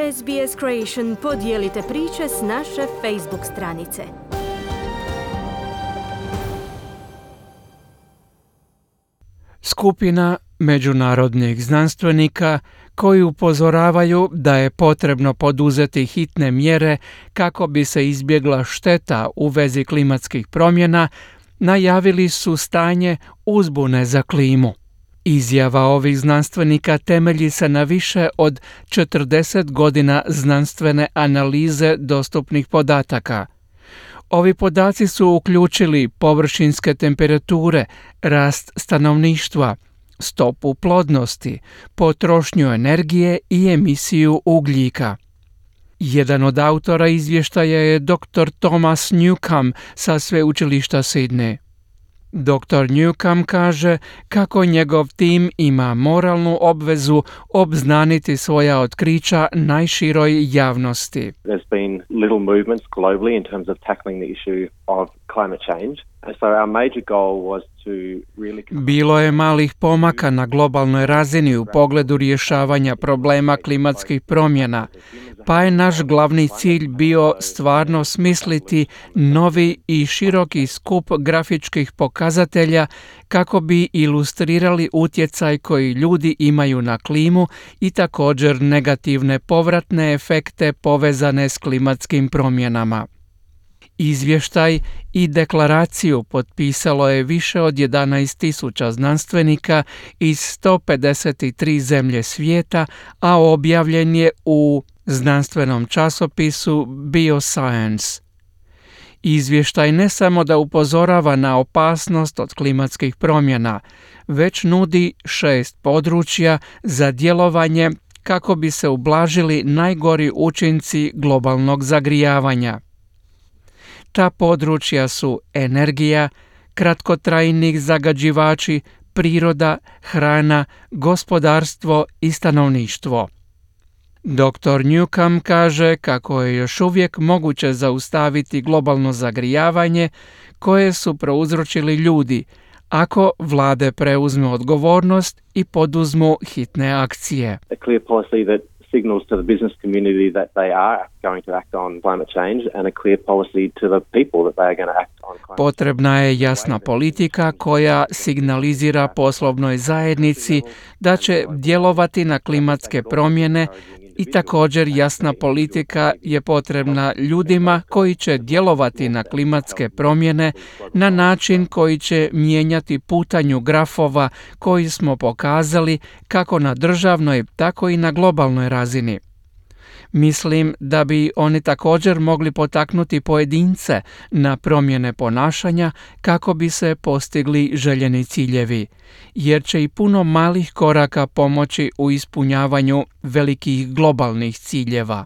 SBS Creation podijelite priče s naše Facebook stranice. Skupina međunarodnih znanstvenika koji upozoravaju da je potrebno poduzeti hitne mjere kako bi se izbjegla šteta u vezi klimatskih promjena, najavili su stanje uzbune za klimu. Izjava ovih znanstvenika temelji se na više od 40 godina znanstvene analize dostupnih podataka. Ovi podaci su uključili površinske temperature, rast stanovništva, stopu plodnosti, potrošnju energije i emisiju ugljika. Jedan od autora izvještaja je dr. Thomas Newcomb sa sveučilišta Sydney. Dr. Newcomb kaže kako njegov tim ima moralnu obvezu obznaniti svoja otkrića najširoj javnosti. There's been little movements globally in terms of tackling the issue of Bilo je malih pomaka na globalnoj razini u pogledu rješavanja problema klimatskih promjena, pa je naš glavni cilj bio stvarno smisliti novi i široki skup grafičkih pokazatelja kako bi ilustrirali utjecaj koji ljudi imaju na klimu i također negativne povratne efekte povezane s klimatskim promjenama. Izvještaj i deklaraciju potpisalo je više od 11.000 znanstvenika iz 153 zemlje svijeta, a objavljen je u znanstvenom časopisu Bioscience. Izvještaj ne samo da upozorava na opasnost od klimatskih promjena, već nudi šest područja za djelovanje kako bi se ublažili najgori učinci globalnog zagrijavanja. Ta područja su energija, kratkotrajnih zagađivači, priroda, hrana, gospodarstvo i stanovništvo. Dr. Newcomb kaže kako je još uvijek moguće zaustaviti globalno zagrijavanje koje su prouzročili ljudi, ako vlade preuzmu odgovornost i poduzmu hitne akcije. A clear policy signals to the business community that they are going to act on climate change and a clear policy to the people that they are going to act on climate Potrebna je jasna politika koja signalizira poslovnoj zajednici da će djelovati na klimatske promjene i također jasna politika je potrebna ljudima koji će djelovati na klimatske promjene na način koji će mijenjati putanju grafova koji smo pokazali kako na državnoj tako i na globalnoj razini. Mislim da bi oni također mogli potaknuti pojedince na promjene ponašanja kako bi se postigli željeni ciljevi, jer će i puno malih koraka pomoći u ispunjavanju velikih globalnih ciljeva.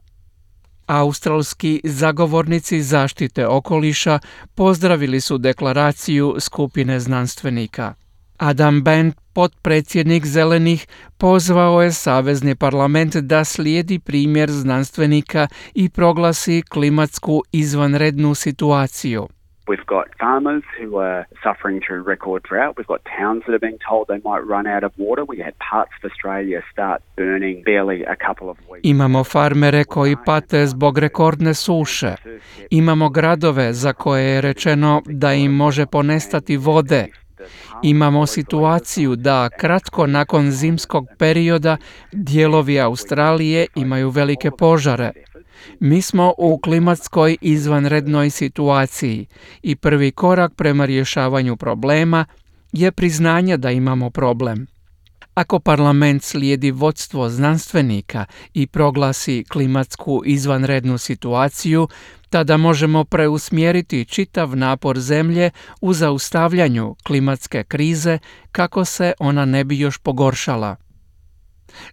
Australski zagovornici zaštite okoliša pozdravili su deklaraciju skupine znanstvenika. Adam Bent, potpredsjednik Zelenih, pozvao je Savezni parlament da slijedi primjer znanstvenika i proglasi klimatsku izvanrednu situaciju. We've got farmers who are suffering through record drought. We've got towns that are being told they might run out of water. We had parts of Australia start burning barely a couple of weeks. Imamo farmere koji pate zbog rekordne suše. Imamo gradove za koje je rečeno da im može ponestati vode. Imamo situaciju da kratko nakon zimskog perioda dijelovi Australije imaju velike požare. Mi smo u klimatskoj izvanrednoj situaciji i prvi korak prema rješavanju problema je priznanje da imamo problem. Ako parlament slijedi vodstvo znanstvenika i proglasi klimatsku izvanrednu situaciju, tada možemo preusmjeriti čitav napor zemlje u zaustavljanju klimatske krize kako se ona ne bi još pogoršala.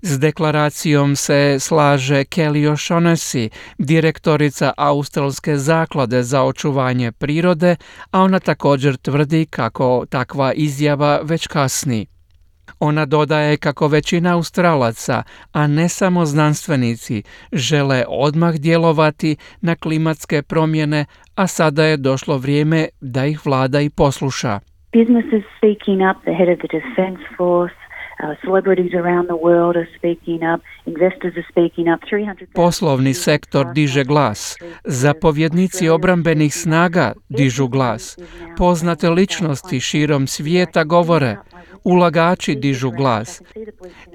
S deklaracijom se slaže Kelly O'Shaughnessy, direktorica Australske zaklade za očuvanje prirode, a ona također tvrdi kako takva izjava već kasni. Ona dodaje kako većina Australaca, a ne samo znanstvenici, žele odmah djelovati na klimatske promjene, a sada je došlo vrijeme da ih vlada i posluša. Businesses speaking up, the head of the Defence Force, Celebrities around the world are speaking up, investors are speaking up. 300 Poslovni sektor diže glas, zapovjednici obrambenih snaga dižu glas, poznate ličnosti širom svijeta govore, ulagači dižu glas.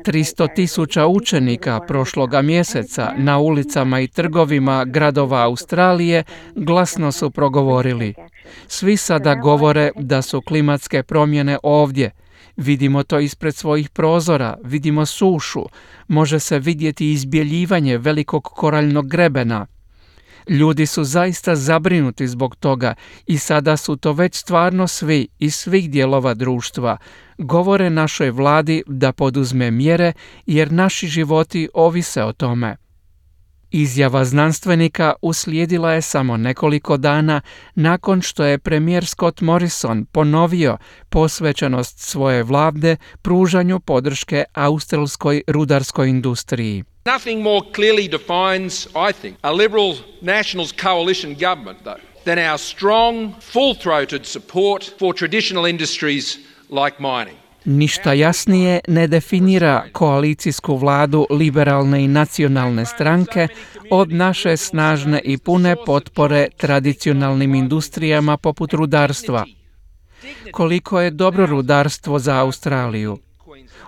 300 tisuća učenika prošloga mjeseca na ulicama i trgovima gradova Australije glasno su progovorili. Svi sada govore da su klimatske promjene ovdje. Vidimo to ispred svojih prozora, vidimo sušu, može se vidjeti izbjeljivanje velikog koraljnog grebena. Ljudi su zaista zabrinuti zbog toga i sada su to već stvarno svi iz svih dijelova društva. Govore našoj vladi da poduzme mjere jer naši životi ovise o tome. Izjava znanstvenika uslijedila je samo nekoliko dana nakon što je premijer Scott Morrison ponovio posvećenost svoje vlade pružanju podrške australskoj rudarskoj industriji. Nothing more clearly defines, I think, a Liberal Nationals coalition government, though, than our strong, full throated support for traditional industries like mining. Ništa jasnije ne definira koalicijsku vladu liberalne i nacionalne stranke od naše snažne i pune potpore tradicionalnim industrijama poput rudarstva. Koliko je dobro rudarstvo za Australiju?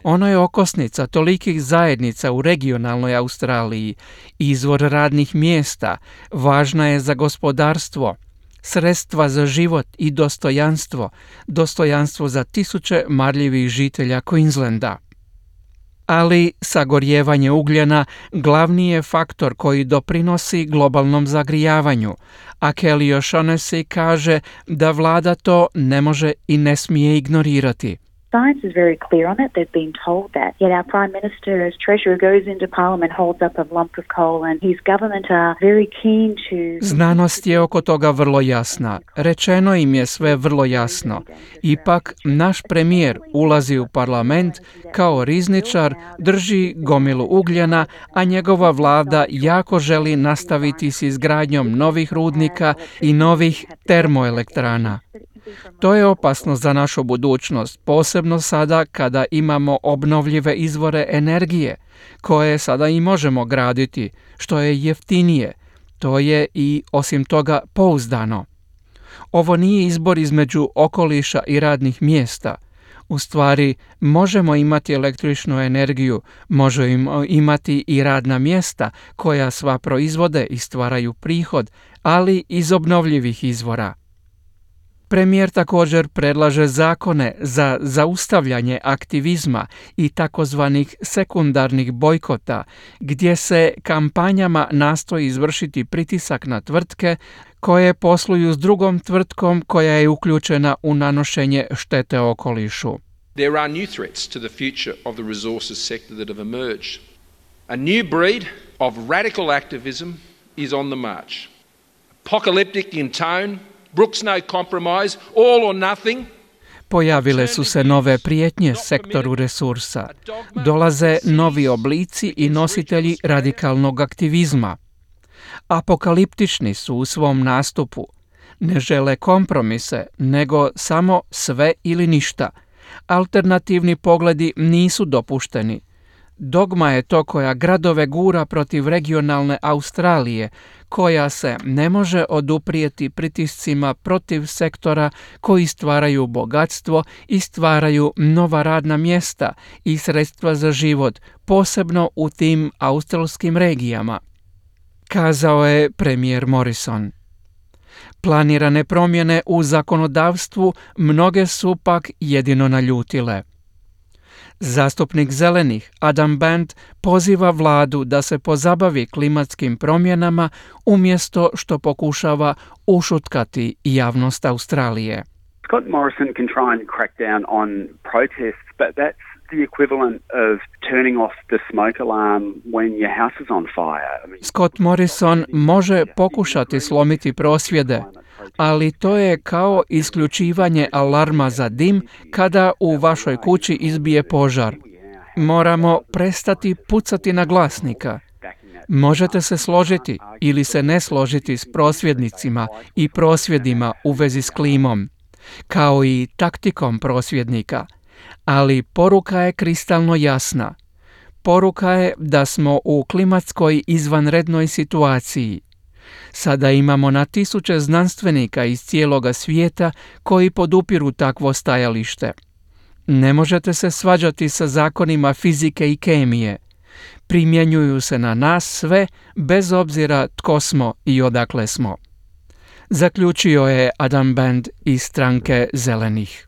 Ono je okosnica tolikih zajednica u regionalnoj Australiji, izvor radnih mjesta, važna je za gospodarstvo, sredstva za život i dostojanstvo, dostojanstvo za tisuće marljivih žitelja Queenslanda. Ali sagorjevanje ugljena glavni je faktor koji doprinosi globalnom zagrijavanju, a Kelly O'Shaughnessy kaže da vlada to ne može i ne smije ignorirati. Science is very clear on it. They've been told that. Yet our Prime Minister, as Treasurer, goes into Parliament, holds up a lump of coal, and his government are very keen to... Znanost je oko toga vrlo jasna. Rečeno im je sve vrlo jasno. Ipak, naš premijer ulazi u parlament kao rizničar, drži gomilu ugljena, a njegova vlada jako želi nastaviti s izgradnjom novih rudnika i novih termoelektrana. To je opasno za našu budućnost, posebno sada kada imamo obnovljive izvore energije, koje sada i možemo graditi, što je jeftinije. To je i osim toga pouzdano. Ovo nije izbor između okoliša i radnih mjesta. U stvari, možemo imati električnu energiju, možemo imati i radna mjesta koja sva proizvode i stvaraju prihod, ali iz obnovljivih izvora. Premijer također predlaže zakone za zaustavljanje aktivizma i takozvanih sekundarnih bojkota, gdje se kampanjama nastoji izvršiti pritisak na tvrtke koje posluju s drugom tvrtkom koja je uključena u nanošenje štete okolišu. There are new threats to the future of the resources sector that have emerged. A new breed of radical activism is on the march. Apocalyptic in tone, Brooks no compromise, all or nothing. Pojavile su se nove prijetnje sektoru resursa. Dolaze novi oblici i nositelji radikalnog aktivizma. Apokaliptični su u svom nastupu. Ne žele kompromise, nego samo sve ili ništa. Alternativni pogledi nisu dopušteni. Dogma je to koja gradove gura protiv regionalne Australije, koja se ne može oduprijeti pritiscima protiv sektora koji stvaraju bogatstvo i stvaraju nova radna mjesta i sredstva za život, posebno u tim australskim regijama. Kazao je premijer Morrison. Planirane promjene u zakonodavstvu mnoge su pak jedino naljutile. Zastupnik zelenih Adam Band poziva vladu da se pozabavi klimatskim promjenama umjesto što pokušava ušutkati javnost Australije. Scott Morrison can try and crack down on protests, but that's the equivalent of turning off the smoke alarm when your house is on fire. I mean, Scott Morrison može pokušati slomiti prosvjede, ali to je kao isključivanje alarma za dim kada u vašoj kući izbije požar. Moramo prestati pucati na glasnika. Možete se složiti ili se ne složiti s prosvjednicima i prosvjedima u vezi s klimom, kao i taktikom prosvjednika, Ali poruka je kristalno jasna. Poruka je da smo u klimatskoj izvanrednoj situaciji. Sada imamo na tisuće znanstvenika iz cijeloga svijeta koji podupiru takvo stajalište. Ne možete se svađati sa zakonima fizike i kemije. Primjenjuju se na nas sve bez obzira tko smo i odakle smo. Zaključio je Adam Band iz stranke Zelenih.